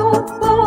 oh, oh.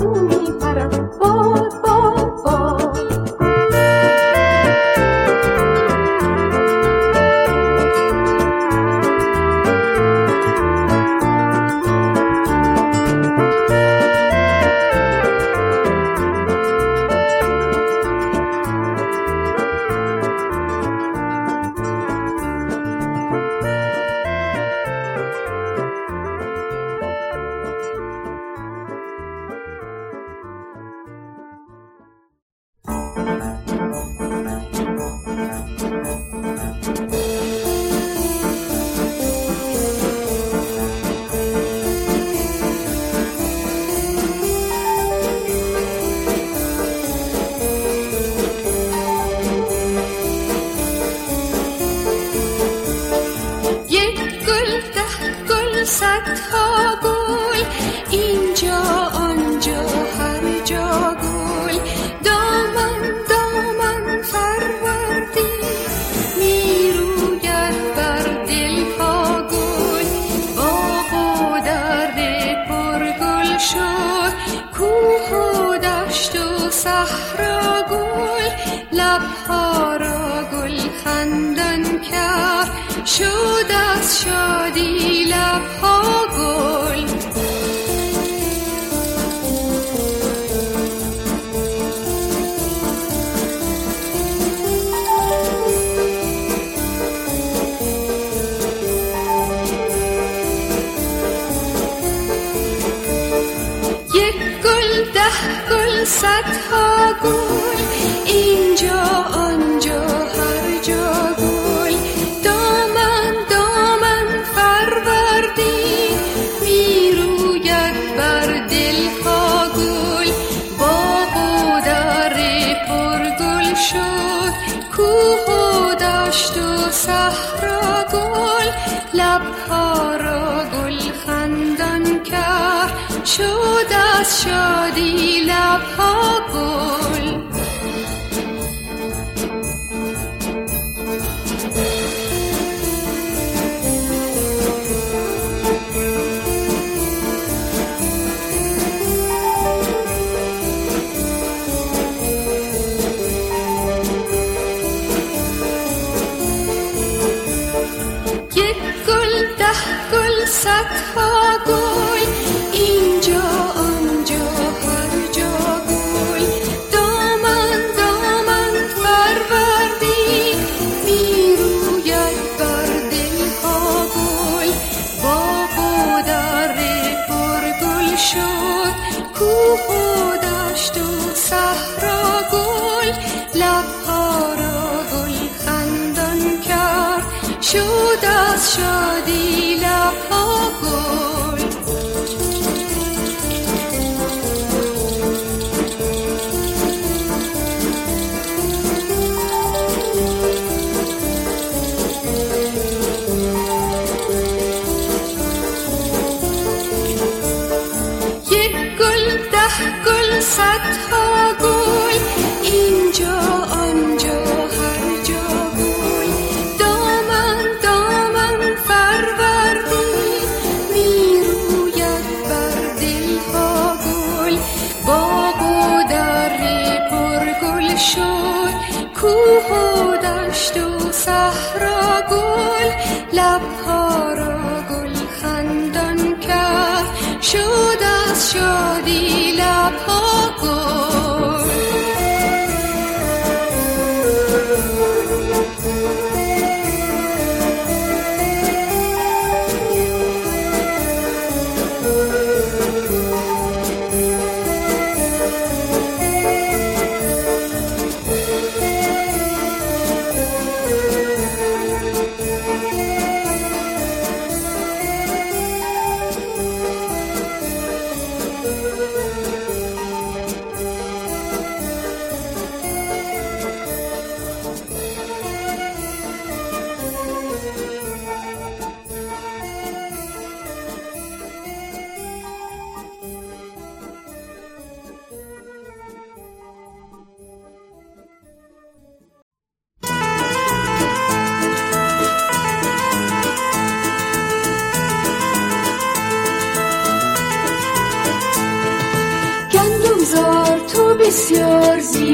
Ooh. صدها گل اینجا آنجا هر جا گل. دامن دامن فروردی می‌روید بر دلها گل. باغ و در پرگل شد کوه داشت دشت و لب ها لبها گل خندان کرد شد از شادی لب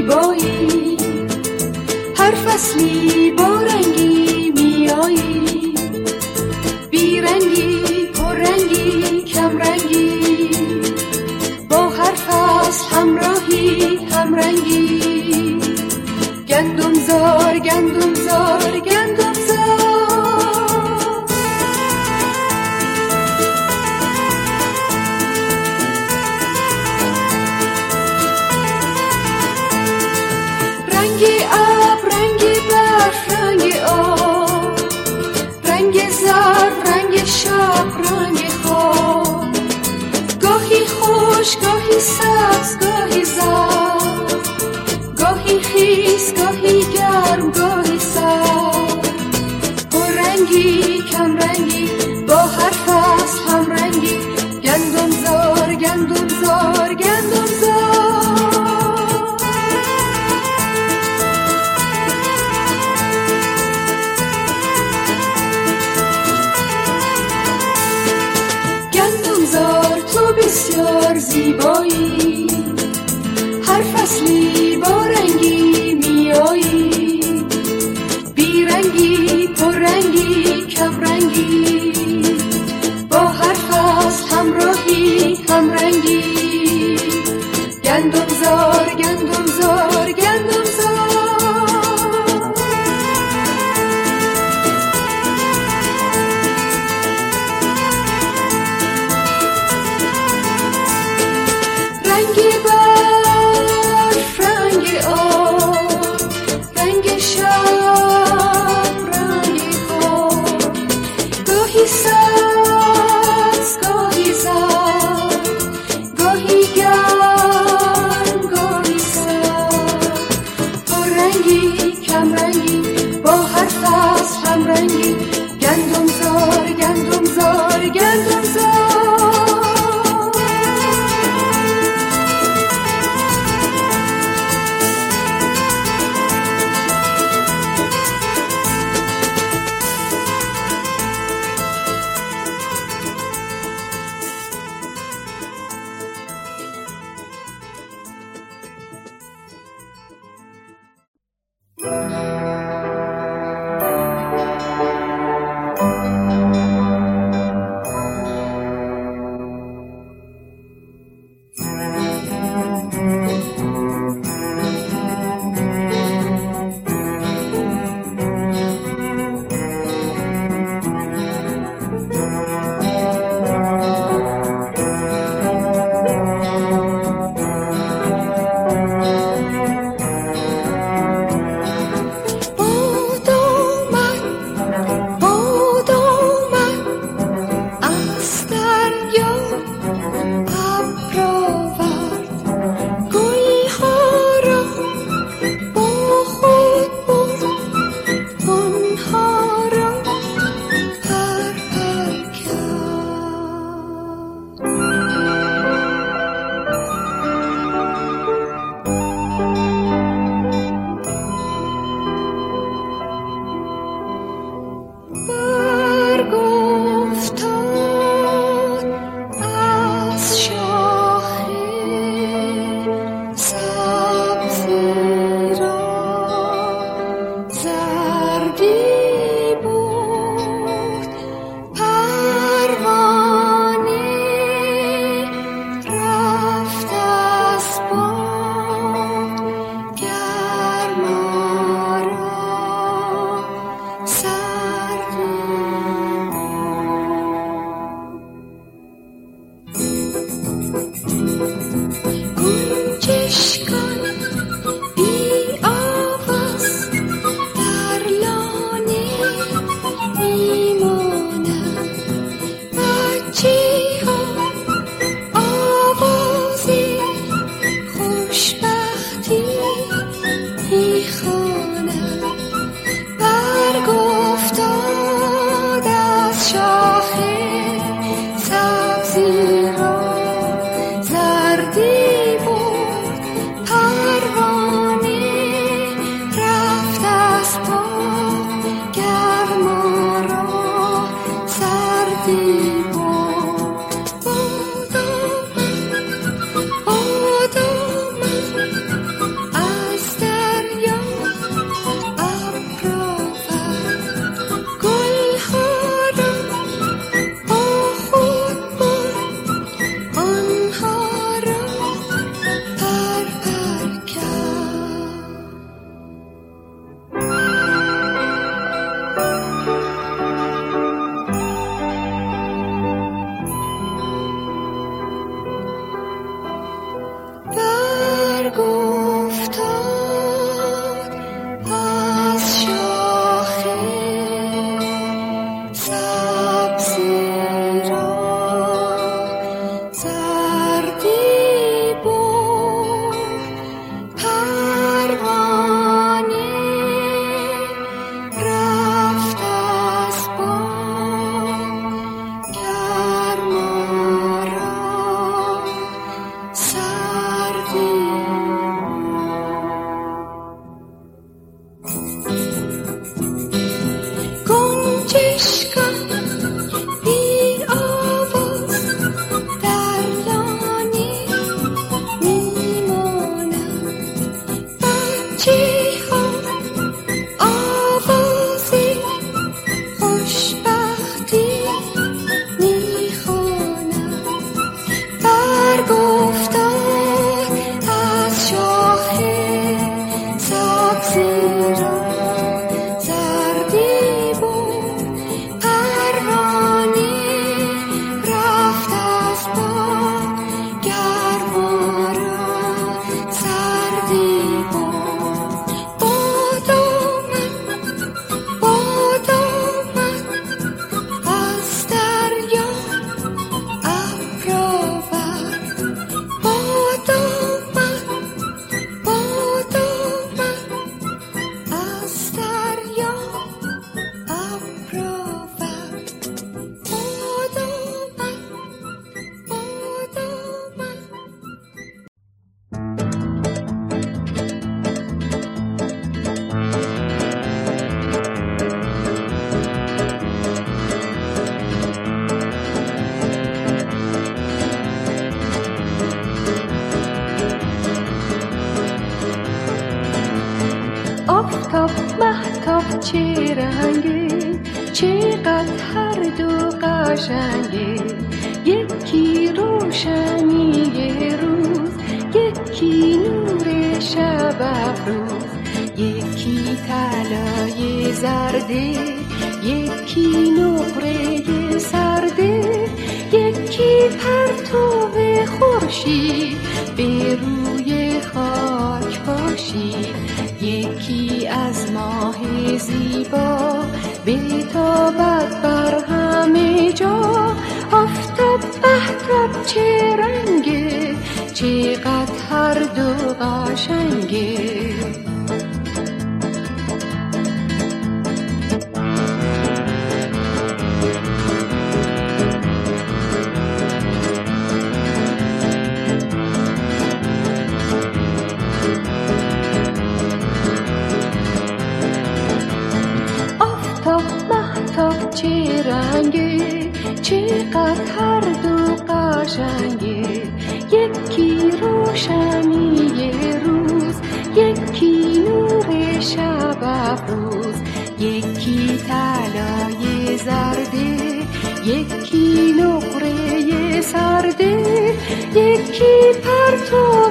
زیبایی. هر فصلی با رنگی میایی. بیرنگی رنگی کم رنگی با هر فصل همراهی همرنگی. گندم زار گندم زار گندم گاهی سبز گاهی زرد. گاهی خیس گاهی گرم گاهی سرد. با رنگی کم رنگی با هر فصل هم رنگی. گندم Música چقدر هر دو قشنگه. یکی روشنی روز یکی نور شب افروز. یکی طلای زرده یکی نقره سرده. یکی پرتو خورشید به روی خاک باشید یکی از ماه زیبا بیتابد بر همه جا. آفتاب بهتاب چه رنگه چقدر هر دو قشنگه زرده یکی نقره سرده یکی پرتو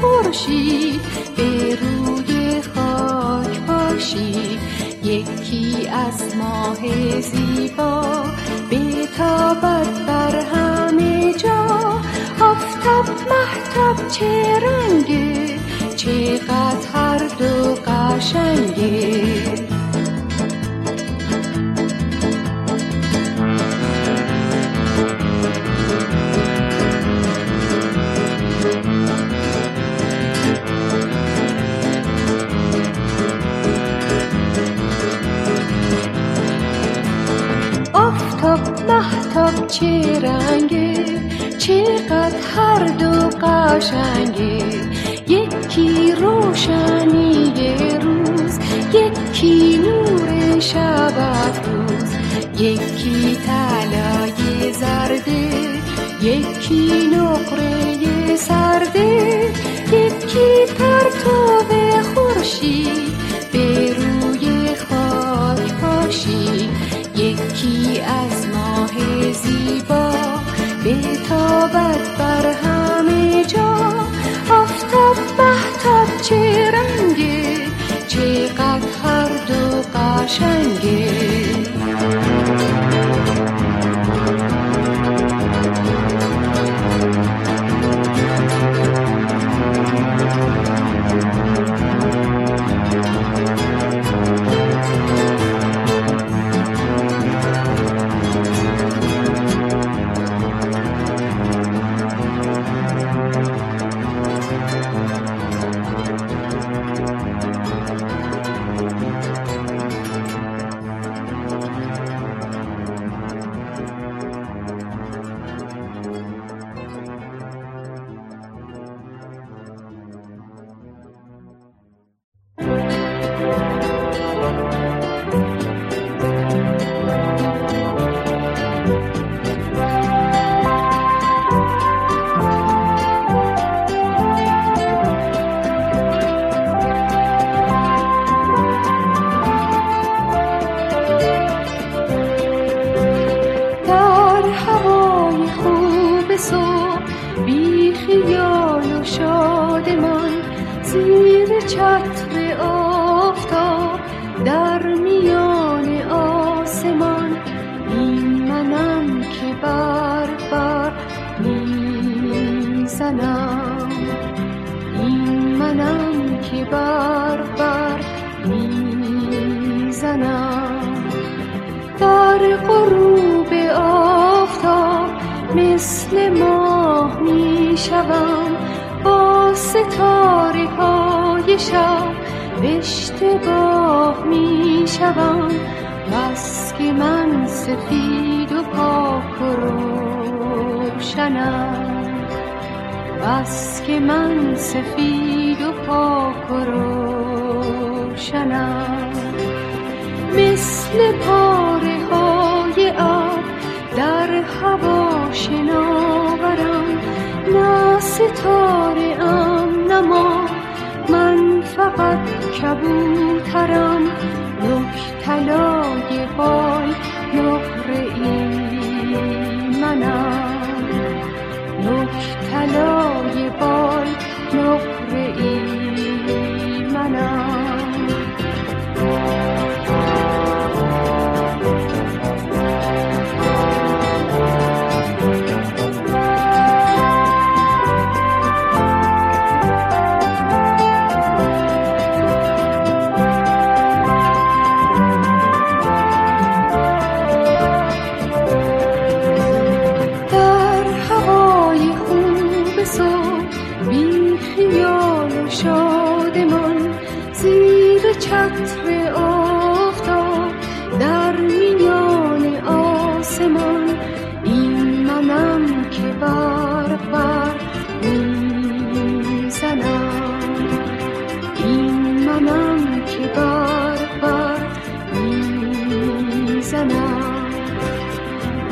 خورشید به روی خاک باشید یکی از ماه زیبا تابد بر همه جا. آفتاب محتاب چه رنگه؟ چقدر هر دو قشنگه؟ قشنگه یکی روشنی روز یکی نور شب روز یکی طلای زرده یکی نقره سرده. یکی پرتو خورشید به روی خاک پاشید. یکی از ماه زیبا بتابد بر شوم با ستاره های شب اشتباه می شوم بس که من سفید و پاک و روشنم. بس که من سفید و پاک و روشنم. مثل پاره های آب در هوا شناورم نه ستاره ام نما من فقط کبوترم نک طلای پای منم که بار بار می‌زنم.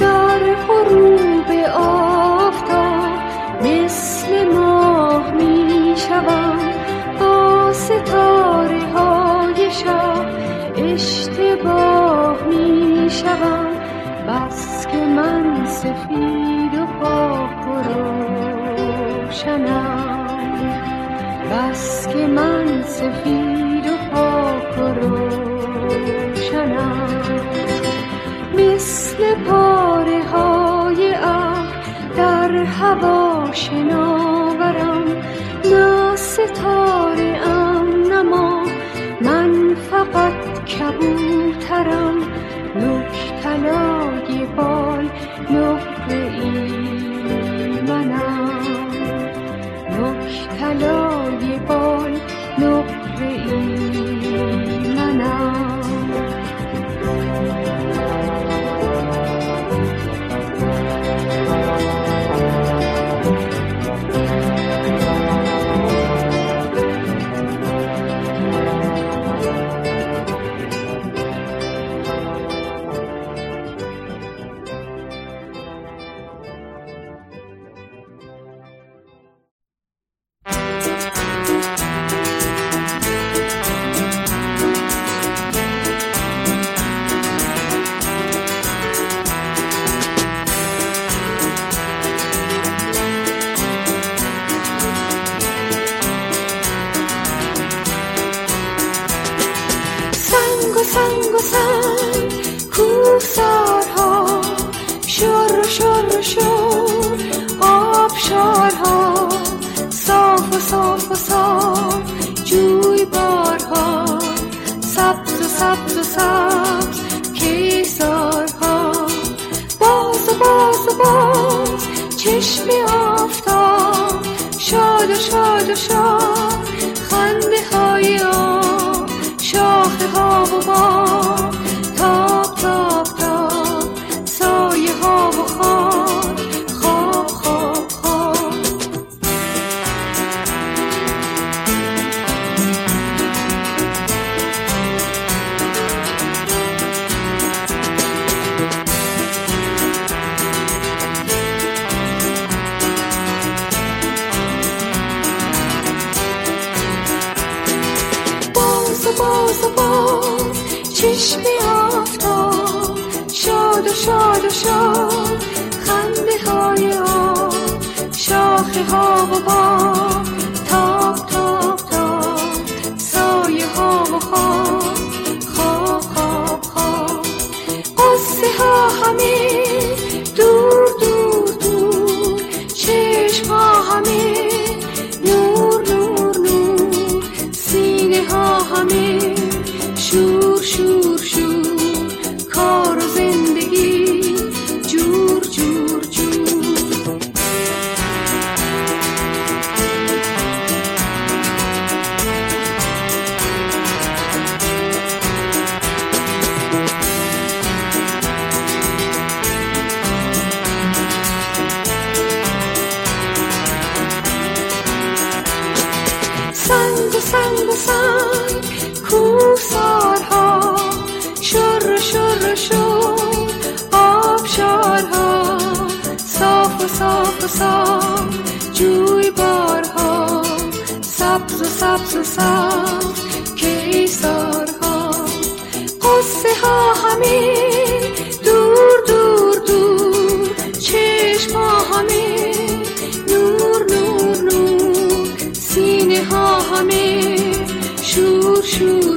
در غروب آفتاب مثل ماه می‌شوم. با ستاره های شب اشتباه می‌شوم. بس که من سفید 差不多 bobo, bobo. 树